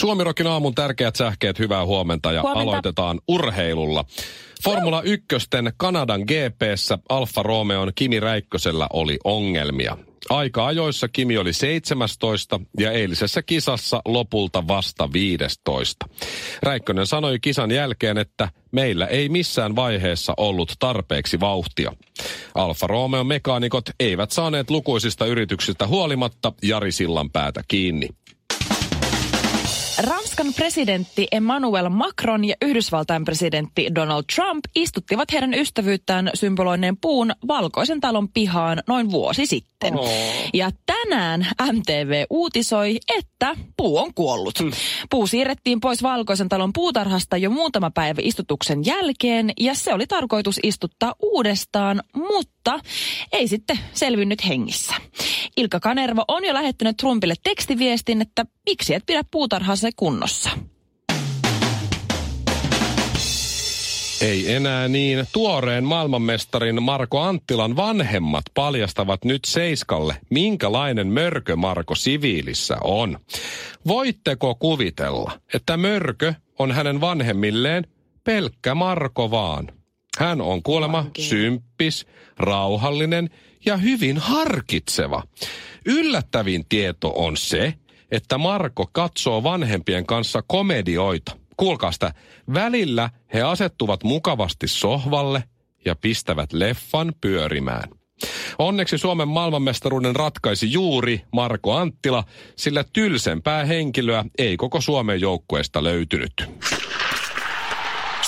Suomirokin aamun tärkeät sähkeet, hyvää huomenta ja Huomenta. aloitetaan urheilulla. Formula 1 Kanadan GPssä Alfa Romeon Kimi Räikkösellä oli ongelmia. Aika ajoissa Kimi oli 17 ja eilisessä kisassa lopulta vasta 15. Räikkönen sanoi kisan jälkeen, että meillä ei missään vaiheessa ollut tarpeeksi vauhtia. Alfa Romeo mekaanikot eivät saaneet lukuisista yrityksistä huolimatta Jari Sillan päätä kiinni. Ranskan presidentti Emmanuel Macron ja Yhdysvaltain presidentti Donald Trump istuttivat heidän ystävyyttään symboloineen puun valkoisen talon pihaan noin vuosi sitten. Oh. Ja tänään MTV uutisoi, että puu on kuollut. Puu siirrettiin pois valkoisen talon puutarhasta jo muutama päivä istutuksen jälkeen ja se oli tarkoitus istuttaa uudestaan, mutta ei sitten selvinnyt hengissä. Ilkka Kanerva on jo lähettänyt Trumpille tekstiviestin, että miksi et pidä puutarhansa kunnossa. Ei enää niin. Tuoreen maailmanmestarin Marko Anttilan vanhemmat paljastavat nyt Seiskalle, minkälainen mörkö Marko siviilissä on. Voitteko kuvitella, että mörkö on hänen vanhemmilleen pelkkä Marko vaan? Hän on kuulemma Oikein. symppis, rauhallinen ja hyvin harkitseva. Yllättävin tieto on se, että Marko katsoo vanhempien kanssa komedioita. Kuulkaa sitä. Välillä he asettuvat mukavasti sohvalle ja pistävät leffan pyörimään. Onneksi Suomen maailmanmestaruuden ratkaisi juuri Marko Anttila, sillä tylsempää henkilöä ei koko Suomen joukkueesta löytynyt.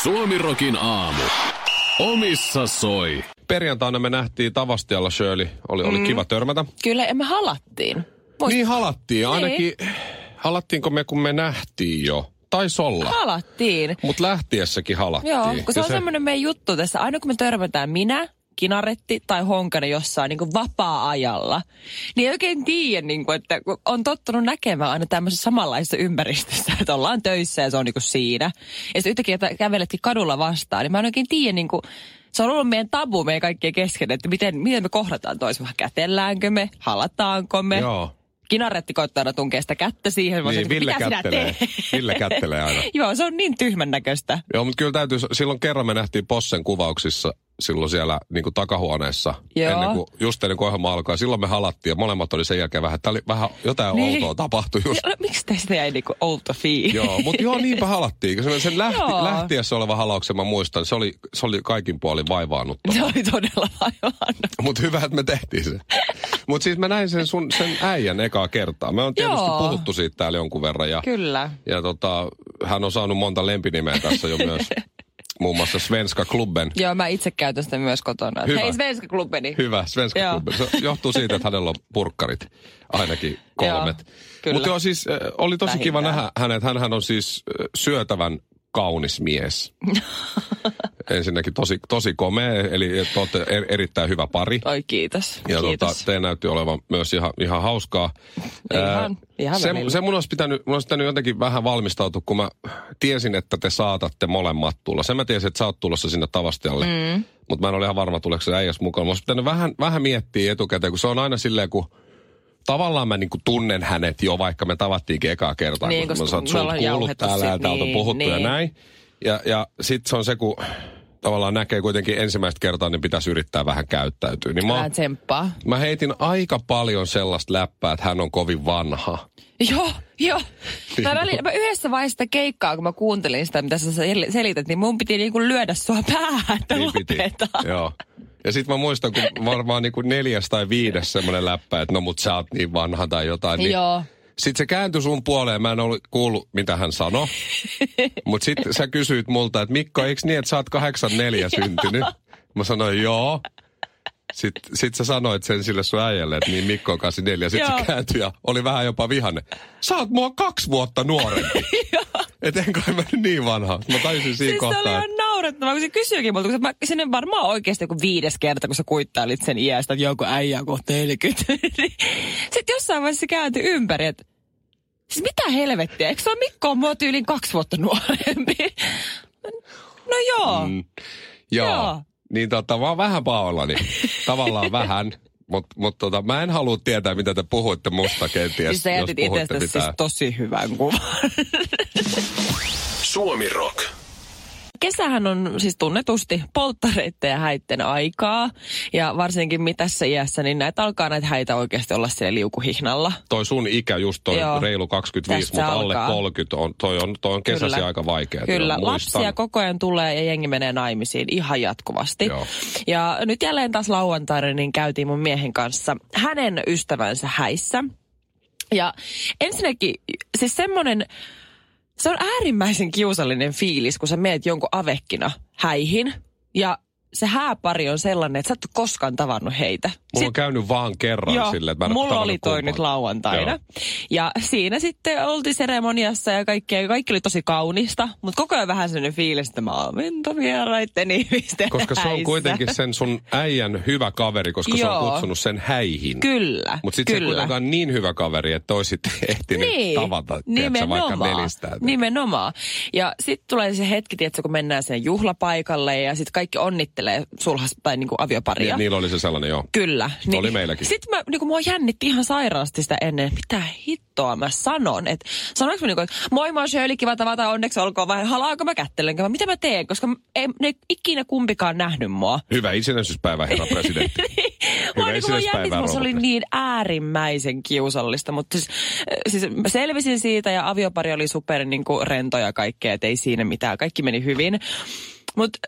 Suomirokin aamu. Omissa soi. Perjantaina me nähtiin Tavastialla Shirley. Oli, oli kiva törmätä. Kyllä, emme halattiin. Muist- Niin halattiin. Ainakin halattiinko me, kun me nähtiin jo. Taisi olla. Halattiin. Mutta lähtiessäkin halattiin. Joo, kun se Kyllä on semmoinen meidän juttu tässä. Aina kun me törmätään minä, Kinaretti tai Honkanen jossain niin vapaa-ajalla, niin ei oikein tiedä, niin kuin, että on tottunut näkemään aina tämmöisessä samanlaisessa ympäristössä, että ollaan töissä ja se on niin kuin siinä. Ja sitten yhtäkkiä että käveletkin kadulla vastaan, niin mä en oikein tiedä, niin kuin, se on ollut meidän tabu meidän kaikkien kesken, että miten, miten me kohdataan toisemme. Kätelläänkö me, halataanko me. Joo. Kinaretti koittaa aina tunkea sitä kättä siihen. Mä Niin, sanoin, Ville mitä sinä kättelee. teet? Ville kättelee aina. Joo, se on niin tyhmän näköistä. Joo, mutta kyllä täytyy, silloin kerran me nähtiin Possen kuvauksissa silloin siellä niin kuin takahuoneessa, Joo. ennen kuin, just ennen kuin ohjelma alkoi. Silloin me halattiin ja molemmat oli sen jälkeen vähän, tää oli vähän jotain Niin. outoa tapahtui just. No, miksi teistä jäi niinku outo fiilis? Joo, mutta joo, niinpä halattiin. Sen, sen lähti, Joo. lähtiessä oleva halauksen mä muistan, se oli, se oli kaikin puolin vaivaannuttava. Se oli todella vaivannut. Mutta hyvä, että me tehtiin se. Mutta siis mä näin sen sun sen äijän ekaa kertaa. Me on tietysti Joo. puhuttu siitä täällä jonkun verran. Ja, Kyllä. ja tota, hän on saanut monta lempinimeä tässä jo myös. Muun muassa Svenska Klubben. Joo, mä itse käytän sitä myös kotona. Hyvä. Hei Svenska klubbeni. Hyvä, Svenska Joo. Klubben. Se johtuu siitä, että hänellä on purkkarit. Ainakin kolmet. Mutta joo, siis äh, oli tosi kiva Vähintään. nähdä hänet. Hänhän on siis äh, syötävän kaunis mies. Ensinnäkin tosi, tosi komea, eli te olette er, erittäin hyvä pari. Oi kiitos. Ja tota, kiitos. te näytti olevan myös ihan, ihan hauskaa. Ihan- Ää, ihan se, välillä. se mun olisi, pitänyt, mun olisi pitänyt jotenkin vähän valmistautua, kun mä tiesin, että te saatatte molemmat tulla. Sen mä tiesin, että sä oot tulossa sinne Tavastialle. Mm. Mutta mä en ole ihan varma, tuleeko se äijäs mukaan. Mä olisi pitänyt vähän, vähän miettiä etukäteen, kun se on aina silleen, kun tavallaan mä niinku tunnen hänet jo, vaikka me tavattiinkin ekaa kertaa. Niin, kun koska mä me sulta ollaan kuullut täällä ja täältä on niin, puhuttu ja niin. näin. Ja, ja sitten se on se, kun tavallaan näkee kuitenkin ensimmäistä kertaa, niin pitäisi yrittää vähän käyttäytyä. Niin mä, tsemppaa. Mä heitin aika paljon sellaista läppää, että hän on kovin vanha. Joo, joo. Mä, välillä, mä yhdessä vaiheessa sitä keikkaa, kun mä kuuntelin sitä, mitä sä sel- selität, niin mun piti niinku lyödä sua päähän, että Niin piti. lopeta. Joo. Ja sitten mä muistan, kun varmaan niin kuin neljäs tai viides semmoinen läppä, että no mut sä oot niin vanha tai jotain. Niin Joo. Sitten se kääntyi sun puoleen, mä en ollut kuullut, mitä hän sanoi. Mutta sitten sä kysyit multa, että Mikko, eikö niin, että sä oot 84 syntynyt? Mä sanoin, joo. Sitten sit sä sanoit sen sille sun äijälle, että niin Mikko on 84. Sitten se kääntyi ja oli vähän jopa vihanne. Sä oot mua kaksi vuotta nuorempi. Et en kai mä niin vanha. Mä tajusin siinä Siis se kohtaa. oli ihan naurettavaa, kun se kysyykin multa, kun mä, sinne varmaan oikeasti joku viides kerta, kun sä kuittailit sen iästä, että joku äijä on kohta 40. Sitten jossain vaiheessa se kääntyi ympäri, että siis mitä helvettiä, eikö se ole Mikko on mua tyyliin kaksi vuotta nuorempi? No joo. Mm, joo. Joo. Niin tota, mä oon vähän pahoillani. Tavallaan vähän. Mutta mut tota, mä en halua tietää, mitä te puhuitte musta kenties, Siis sä jos jätit puhuitte itsestäsi siis tosi hyvän kuvan. Suomi Rock. Kesähän on siis tunnetusti polttareitten ja häitten aikaa. Ja varsinkin mitässä iässä, niin näitä alkaa näitä häitä oikeasti olla siellä liukuhihnalla. Toi sun ikä just toi Joo. reilu 25, Tästä mutta alle alkaa. 30 on, toi on, toi on kesäsi Kyllä. aika vaikea. Kyllä, Muistan. lapsia koko ajan tulee ja jengi menee naimisiin ihan jatkuvasti. Joo. Ja nyt jälleen taas lauantaina niin käytiin mun miehen kanssa hänen ystävänsä häissä. Ja ensinnäkin siis semmoinen, se on äärimmäisen kiusallinen fiilis, kun sä meet jonkun avekkina häihin ja se hääpari on sellainen, että sä et ole koskaan tavannut heitä. Mulla on käynyt vaan kerran Joo, silleen, että mä en mulla oli toi kumpaan. nyt lauantaina. Joo. Ja siinä sitten oltiin seremoniassa ja kaikkea, kaikki oli tosi kaunista, mutta koko ajan vähän sellainen fiilis, että mä oon ihmisten Koska se on häissä. kuitenkin sen sun äijän hyvä kaveri, koska se on Joo. kutsunut sen häihin. Kyllä, Mutta sitten se kuitenkaan niin hyvä kaveri, että oisit ehtinyt niin, tavata tiedätkö, vaikka nelistään. Nimenomaan. Ja sitten tulee se hetki, tiedätkö, kun mennään sen juhlapaikalle ja sitten kaikki onnittelee sulhas tai niinku avioparia. Niin, niillä oli se sellainen, joo. Kyllä. Oli meilläkin. Sitten mä, niin mua jännitti ihan sairaasti sitä ennen, mitä hittoa mä sanon. Että sanoinko mä niin kuin, että moi mä oon Shirley, kiva tavata, onneksi olkoon, vai halaanko mä kättelenkö, mitä mä teen, koska ei ne ikinä kumpikaan nähnyt mua. Hyvä itsenäisyyspäivä, herra presidentti. Mua Hyvä niin kuin jännitti, se oli niin äärimmäisen kiusallista, mutta siis, äh, siis selvisin siitä ja aviopari oli super niin kuin rento ja kaikkea, että ei siinä mitään, kaikki meni hyvin. Mutta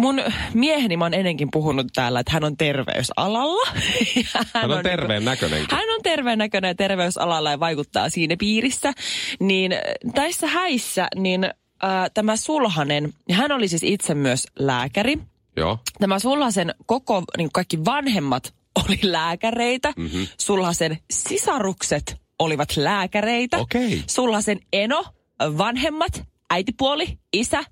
mun mieheni, mä oon ennenkin puhunut täällä, että hän on terveysalalla. Ja Hän on niinku- terveen näköinenkin. hän on terveen näköinen ja terveysalalla ja vaikuttaa siinä piirissä. Niin äh, näissä häissä, niin äh, tämä Sulhanen, hän oli siis itse myös lääkäri. Joo. Tämä Sulhasen koko, niin kaikki vanhemmat oli lääkäreitä. Mhm. Mm-hmm. Sulhasen sisarukset olivat lääkäreitä. Okei. Sulhasen eno, vanhemmat, äitipuoli, isä,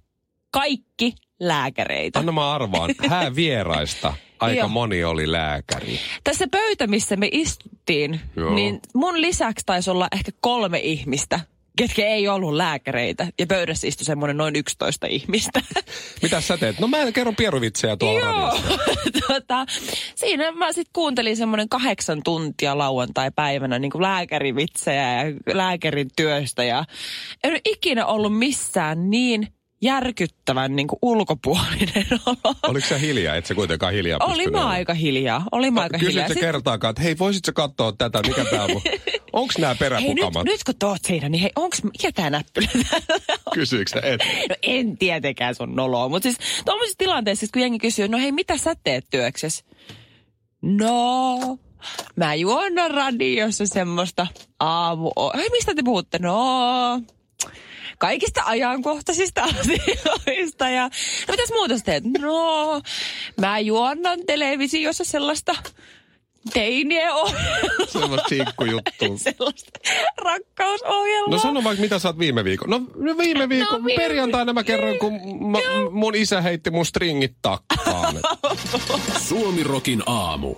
kaikki lääkäreitä. Anna mä arvaan, häävieraista aika Joo. moni oli lääkäri. Tässä pöytä, missä me istuttiin, Joo. niin mun lisäksi taisi olla ehkä kolme ihmistä, ketkä ei ollut lääkäreitä. Ja pöydässä istui semmoinen noin 11 ihmistä. Mitä sä teet? No mä kerron pieruvitsejä tuolla Joo. tota, siinä mä sitten kuuntelin semmoinen kahdeksan tuntia lauantai-päivänä niin kuin lääkärivitsejä ja lääkärin työstä. Ja en ole ikinä ollut missään niin järkyttävän niin kuin ulkopuolinen olo. Oliko se hiljaa? Et sä kuitenkaan hiljaa Oli mä olemaan? aika hiljaa. Oli mä aika hiljaa. Kysytkö Sit- kertaakaan, että hei, voisit sä katsoa tätä, mikä tää on? Onks nää Hei, nyt, peräpukamat? nyt kun toot siinä, niin hei, onks, mikä tää näppylä? Kysyykö et? No en tietenkään sun noloa, mutta siis tuommoisissa tilanteissa, siis kun jengi kysyy, no hei, mitä sä teet työksessä? No, mä juon radiossa semmoista aamu... Hei, mistä te puhutte? No, kaikista ajankohtaisista asioista. Ja, no mitäs muuta teet? No, mä juonnan televisiossa sellaista teinien ohjelmaa. Semmoista siikkujuttua. sellaista rakkausohjelmaa. No sano vaikka, mitä sä oot viime viikon. No, no viime viikon, No, viime- perjantaina mä kerron, kun mä, mun isä heitti mun stringit takkaan. Suomi Rokin aamu.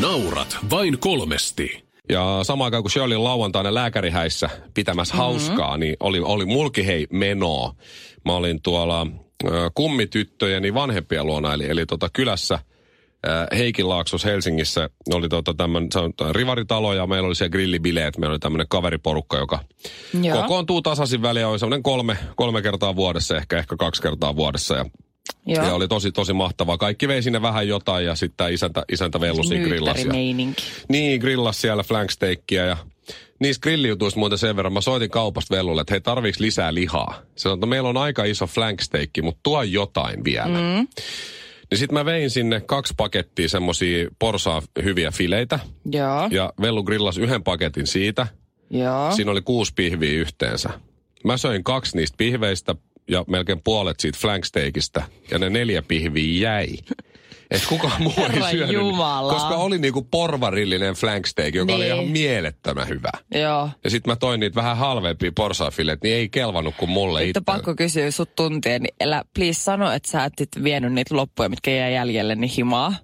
Naurat vain kolmesti. Ja samaan aikaan kun Shirley oli lauantaina lääkärihäissä pitämässä mm-hmm. hauskaa, niin oli, oli mulki hei menoa. Mä olin tuolla ö, kummityttöjeni vanhempien luona, eli, eli tota kylässä ö, Heikinlaaksossa Helsingissä oli tota tämmönen, on rivaritalo ja meillä oli siellä grillibileet. Meillä oli tämmöinen kaveriporukka, joka Joo. kokoontuu tasaisin väliä. Oli semmoinen kolme, kolme kertaa vuodessa, ehkä, ehkä kaksi kertaa vuodessa. Ja Joo. Ja oli tosi, tosi mahtavaa. Kaikki vei sinne vähän jotain ja sitten isäntä, isäntä vellu siinä grillasi. ja-. Niin, grillas siellä flanksteikkiä ja niistä grillijutuista muuten sen verran. Mä soitin kaupasta vellulle, että hei, tarviiks lisää lihaa? Se sanoi, että meillä on aika iso flanksteikki, mutta tuo jotain vielä. Mm. Niin sit mä vein sinne kaksi pakettia semmosia porsaa hyviä fileitä. Joo, Ja Vellu grillas yhden paketin siitä. joo. Siinä oli kuusi pihviä yhteensä. Mä söin kaksi niistä pihveistä ja melkein puolet siitä flanksteikistä. Ja ne neljä pihviä jäi. Että kukaan muu ei syönyt. Jumala. Koska oli niinku porvarillinen flank steak, joka oli Niin. ihan mielettömän hyvä. Joo. Ja sitten mä toin niitä vähän halvempia porsafilet, niin ei kelvannut kuin mulle itse. pakko kysyä sut tuntien, niin älä please sano, että sä et vienyt niitä loppuja, mitkä jäi jäljelle, niin himaa.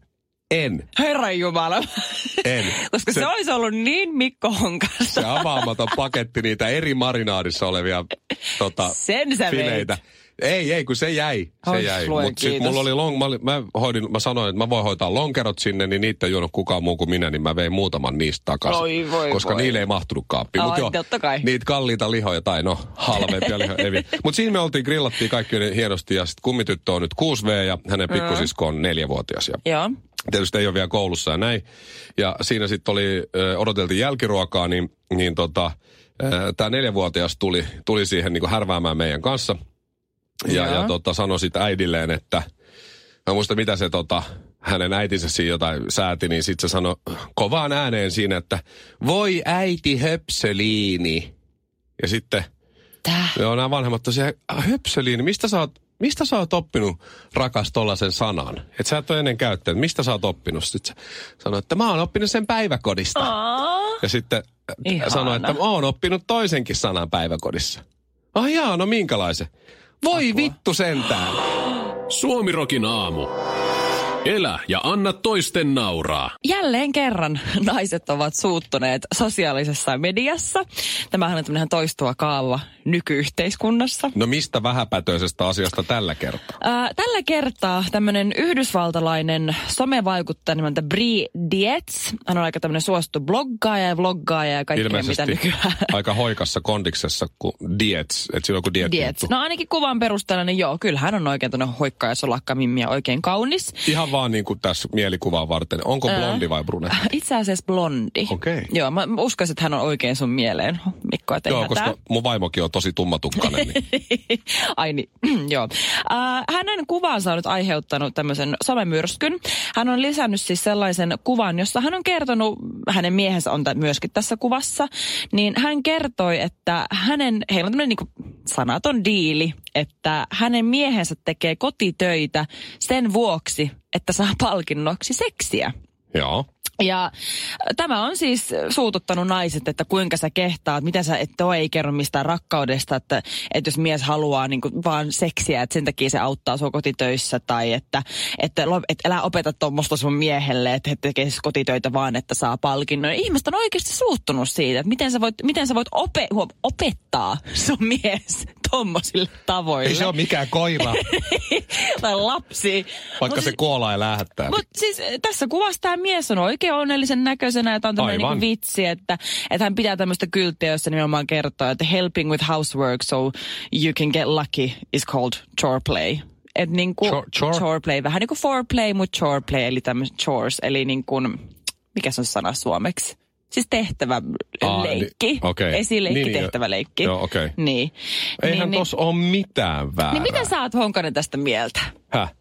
En, Herran Jumala. en. Koska se, se olisi ollut niin Mikko Honkasta. se avaamaton paketti niitä eri marinaadissa olevia tota, Sen sä fileitä. Ei, ei, kun se jäi. Se jäi. Mutta sitten mulla oli long, mä, mä, hoidin, mä sanoin, että mä voin hoitaa lonkerot sinne, niin niitä ei juonut kukaan muu kuin minä, niin mä vein muutaman niistä takaisin. Oi, voi, koska voi. niille ei mahtunut kaappiin. Ai, Mut joo, totta kai. Niitä kalliita lihoja, tai no, halvempia lihoja. Mutta siinä me oltiin, grillattiin kaikki hienosti, ja sitten kummityttö on nyt 6V, ja hänen pikkusisko on neljävuotias. Ja Joo. tietysti ei ole vielä koulussa ja näin. Ja siinä sitten oli, ö, odoteltiin jälkiruokaa, niin, niin tota, tämä neljävuotias tuli, tuli siihen niin härväämään meidän kanssa. Ja, ja tota, sanoi sitten äidilleen, että, mä muista mitä se tota, hänen äitinsä siinä jotain sääti, niin sitten se sanoi kovaan ääneen siinä, että voi äiti höpsöliini. Ja sitten Tää. Joo, nämä vanhemmat tosiaan, "Ah, höpsöliini, mistä sä oot, mistä sä oot oppinut rakas tollasen sanan? Että sä et ole ennen käyttänyt, mistä sä oot oppinut? Sitten se sanoi, että mä oon oppinut sen päiväkodista. Aa. Ja sitten äh, Ihana. sanoi, että mä oon oppinut toisenkin sanan päiväkodissa. Ah jaa, no minkälaisen? Voi Apua. vittu sentään. Suomirokin aamu. Elä ja anna toisten nauraa. Jälleen kerran naiset ovat suuttuneet sosiaalisessa mediassa. Tämähän on tämmöinen toistuva kaava nykyyhteiskunnassa. No mistä vähäpätöisestä asiasta tällä kertaa? Ää, tällä kertaa tämmöinen yhdysvaltalainen somevaikuttaja nimeltä Brie Dietz. Hän on aika tämmöinen suosittu bloggaaja ja vloggaaja ja kaikkea mitä Ilmeisesti nykyään. aika hoikassa kondiksessa kuin diets, että silloin kun diet Dietz. No ainakin kuvan perusteella, niin joo, kyllä hän on oikein tuonne hoikka ja solakka mimmi ja oikein kaunis. Ihan vaan niin kuin tässä mielikuvaa varten. Onko blondi vai brunetti? Itse asiassa blondi. Okei. Joo, mä uskoisin, että hän on oikein sun mieleen, Mikko, että Joo, hätää. koska mun vaimokin on tosi tummatukkainen. Niin. Ai niin, joo. Äh, hänen kuvansa on nyt aiheuttanut tämmöisen somemyrskyn. Hän on lisännyt siis sellaisen kuvan, jossa hän on kertonut, hänen miehensä on tä- myöskin tässä kuvassa, niin hän kertoi, että hänen, heillä on tämmöinen niin sanaton diili, että hänen miehensä tekee kotitöitä sen vuoksi, että saa palkinnoksi seksiä. Joo. Ja tämä on siis suututtanut naiset, että kuinka sä kehtaat, mitä sä et toi ei kerro mistään rakkaudesta, että, että jos mies haluaa niin kuin vaan seksiä, että sen takia se auttaa sua kotitöissä tai että, että, että älä opeta tuommoista sun miehelle, että he tekee siis kotitöitä vaan, että saa palkinnon. Ihmiset on oikeasti suuttunut siitä, että miten sä voit, miten sä voit ope, opettaa sun mies tommosille tavoille. Ei se ole mikään koira, tai lapsi. vaikka Mut se kuolaa ja lähettää. mutta siis eh, tässä kuvassa tämä mies on oikein onnellisen näköisenä, että on tämmöinen niinku vitsi, että, että hän pitää tämmöistä kylttiä, jossa nimenomaan kertoo, että helping with housework so you can get lucky is called chore play. Et niinku, Chore- chore? chore play, vähän niin kuin foreplay, mutta chore play, eli tämmöiset chores, eli niin kuin, mikä se on sana suomeksi? Siis tehtävä Aa, leikki. niin, okei. Esileikki, Niin, niin, tehtävä leikki. joo, okei. Niin. Eihän niin, tossa ole mitään väärää. niin, niin mitä sä oot Honkanen tästä mieltä? Häh?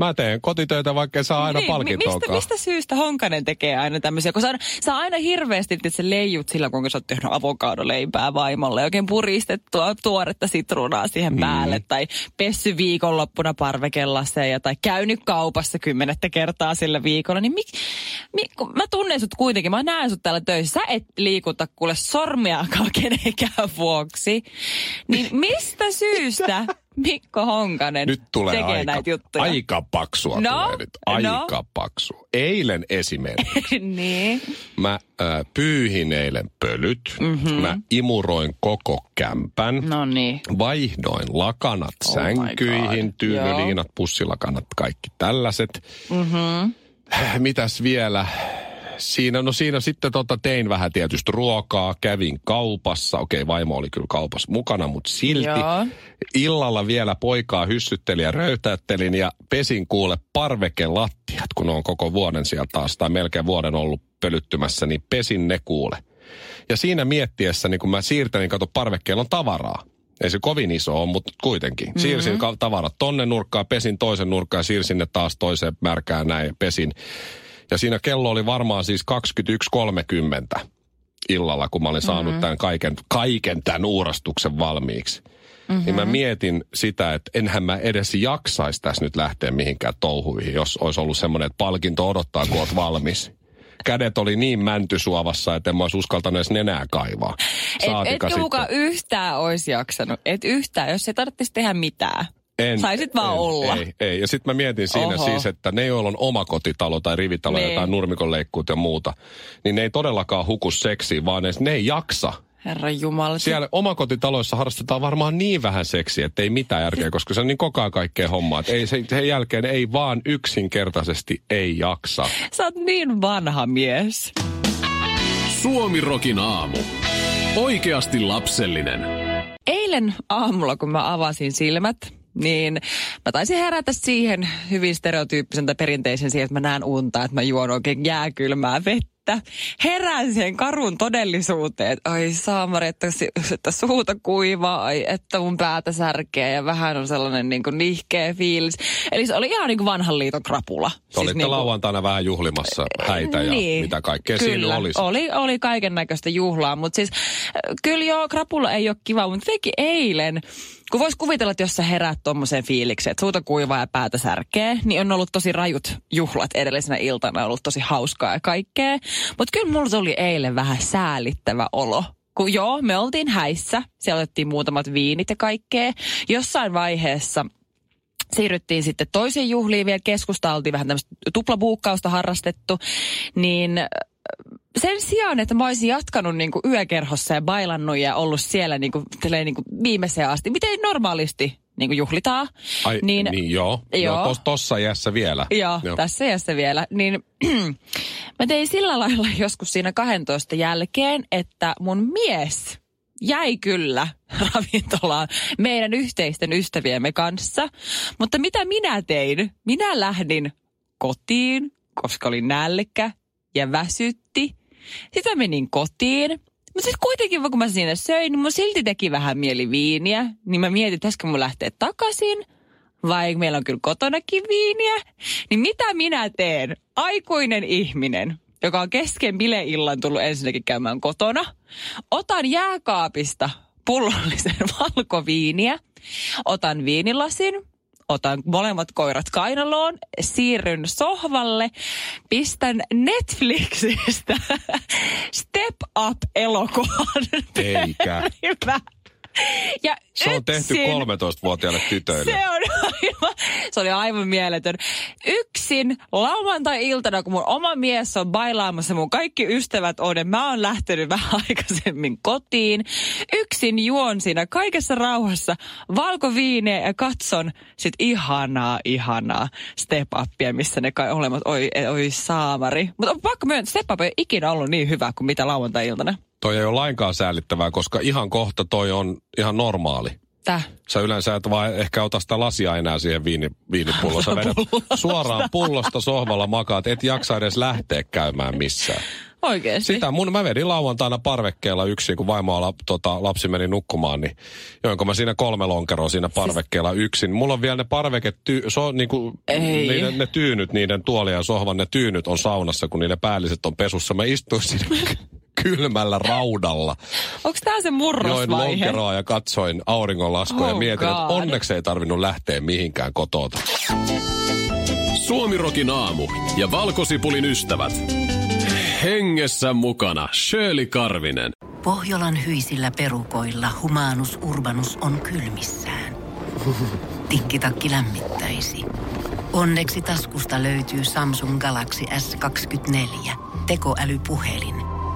Mä teen kotitöitä, vaikka saa aina Niin, palkintoakaan. mistä, mistä syystä Honkanen tekee aina tämmöisiä? Kun sä, aina- sä aina hirveästi että sä leijut sillä, kun sä oot tehnyt avokadoleipää vaimolle. Oikein puristettua tuoretta sitruunaa siihen Mm. päälle. Tai pessy viikonloppuna parvekellaseja. Tai käynyt kaupassa kymmenettä kertaa sillä viikolla. Niin mik, mik, kun mä tunnen sut kuitenkin. Mä näen sut täällä töissä. Sä et liikuta kuule sormiakaan kenenkään vuoksi. Niin mistä syystä Mikko Honkanen Nyt tulee tekee aika, näitä juttuja? aika paksua No, tulee nyt. Aika no. paksu. Eilen esimerkiksi niin. mä äh, pyyhin eilen pölyt. Mm-hmm. Mä imuroin koko kämpän. No niin. Vaihdoin lakanat Oh sänkyihin, tyynyliinat, pussilakanat, kaikki tällaiset. Mm-hmm. Mitäs vielä? Siinä, no siinä sitten tota, tein vähän tietysti ruokaa, kävin kaupassa. Okei, vaimo oli kyllä kaupassa mukana, mutta silti. Joo. Illalla vielä poikaa hyssyttelin ja röytäyttelin ja pesin kuule parvekelattiat, kun on koko vuoden sieltä taas, tai melkein vuoden ollut pölyttymässä, niin pesin ne kuule. Ja siinä miettiessä, niin kun mä siirtelin, kato parvekkeella on tavaraa. Ei se kovin iso ole, mutta kuitenkin. Mm-hmm. Siirsin tavarat tonne nurkkaan, pesin toisen nurkkaan ja siirsin ne taas toiseen märkään näin ja pesin. Ja siinä kello oli varmaan siis 21.30 illalla, kun mä olin saanut mm-hmm. tämän kaiken, kaiken tämän uurastuksen valmiiksi. mm-hmm. niin mä mietin sitä, että enhän mä edes jaksaisi tässä nyt lähteä mihinkään touhuihin, jos olisi ollut semmoinen, että palkinto odottaa, kun oot valmis. Kädet oli niin mäntysuovassa, että en mä olisi uskaltanut edes nenää kaivaa. Et, etkö mukaan yhtään olisi jaksanut. Et yhtään, jos ei tarvitsisi tehdä mitään. En, Saisit vaan en, olla. Ei, ei. Ja sitten mä mietin siinä Oho. siis, että ne, joilla on omakotitalo tai rivitalo niin. tai nurmikonleikkuut ja muuta, niin ne ei todellakaan huku seksiin, vaan ne, ne ei jaksa. Herra Jumala. Siellä omakotitaloissa harrastetaan varmaan niin vähän seksiä, että ei mitään järkeä, koska se on niin koko ajan kaikkea hommaa. Ei, se, sen jälkeen ei vaan yksinkertaisesti ei jaksa. Sä oot niin vanha mies. Suomirokin aamu. Oikeasti lapsellinen. Eilen aamulla, kun mä avasin silmät, niin mä taisin herätä siihen hyvin stereotyyppisen tai perinteisen siihen, että mä näen unta, että mä juon oikein jääkylmää vettä että herään siihen karun todellisuuteen, että ai saamari, että, että suuta kuivaa, ai, että mun päätä särkee ja vähän on sellainen niin kuin nihkeä fiilis. Eli se oli ihan niin kuin vanhan liiton krapula. Siis Olitte niin kuin, lauantaina vähän juhlimassa häitä ja niin, mitä kaikkea kyllä, siinä olisi. Oli, oli kaiken näköistä juhlaa, mutta siis kyllä joo, krapula ei ole kiva, mutta teki eilen kun vois kuvitella, että jos sä heräät tuommoiseen fiilikseen, että suuta kuivaa ja päätä särkee, niin on ollut tosi rajut juhlat edellisenä iltana, on ollut tosi hauskaa ja kaikkea. Mutta kyllä mulla oli eilen vähän säälittävä olo. Kun joo, me oltiin häissä, siellä otettiin muutamat viinit ja kaikkea. Jossain vaiheessa siirryttiin sitten toiseen juhliin vielä keskusteltiin vähän tämmöistä tuplabuukkausta harrastettu, niin sen sijaan, että mä olisin jatkanut niin kuin yökerhossa ja bailannut ja ollut siellä niin kuin, niin kuin viimeiseen asti, miten normaalisti niin kuin juhlitaan. Ai, niin, niin joo, joo. No, tos, tossa iässä vielä. Joo, joo. tässä iässä vielä. Niin mä tein sillä lailla joskus siinä 12 jälkeen, että mun mies jäi kyllä ravintolaan meidän yhteisten ystäviemme kanssa. Mutta mitä minä tein? Minä lähdin kotiin, koska oli nälkä ja väsytti. Sitten menin kotiin. Mutta sitten kuitenkin, kun mä siinä söin, niin mun silti teki vähän mieli viiniä. Niin mä mietin, että mun lähteä takaisin. Vai meillä on kyllä kotonakin viiniä. Niin mitä minä teen? Aikuinen ihminen, joka on kesken bileillan tullut ensinnäkin käymään kotona. Otan jääkaapista pullollisen valkoviiniä. Otan viinilasin, otan molemmat koirat kainaloon, siirryn sohvalle, pistän Netflixistä Step Up-elokuvan. Eikä. Ja se on tehty 13-vuotiaille tytöille. Se, on aivan, se oli aivan mieletön. Yksin lauantai-iltana, kun mun oma mies on bailaamassa, mun kaikki ystävät on, mä oon lähtenyt vähän aikaisemmin kotiin. Yksin juon siinä kaikessa rauhassa valkoviineä ja katson sit ihanaa, ihanaa step upia, missä ne kai olemat, oi, oi saamari. Mutta pakko myöntää, step up ei ikinä ollut niin hyvä kuin mitä lauantai-iltana toi ei ole lainkaan säällittävää, koska ihan kohta toi on ihan normaali. Täh? Sä yleensä et vaan ehkä ota sitä lasia enää siihen viini, viinipulloon. Sä vedät suoraan pullosta sohvalla makaat, et jaksa edes lähteä käymään missään. Oikeesti? Sitä mun, mä vedin lauantaina parvekkeella yksin, kun vaimo la, tota, lapsi meni nukkumaan, niin joinko mä siinä kolme lonkeroa siinä parvekkeella siis... yksin. Mulla on vielä ne parveket, ty, so, niinku, niiden, ne tyynyt, niiden tuolia ja sohvan, ne tyynyt on saunassa, kun niiden päälliset on pesussa. Mä istuin siinä kylmällä raudalla. Onko tämä se murrosvaihe? Join lonkeroa ja katsoin auringonlaskua oh ja mietin, God. että onneksi ei tarvinnut lähteä mihinkään kotota. Suomirokin aamu ja valkosipulin ystävät. Hengessä mukana Shirley Karvinen. Pohjolan hyisillä perukoilla humanus urbanus on kylmissään. Tikkitakki lämmittäisi. Onneksi taskusta löytyy Samsung Galaxy S24 tekoälypuhelin –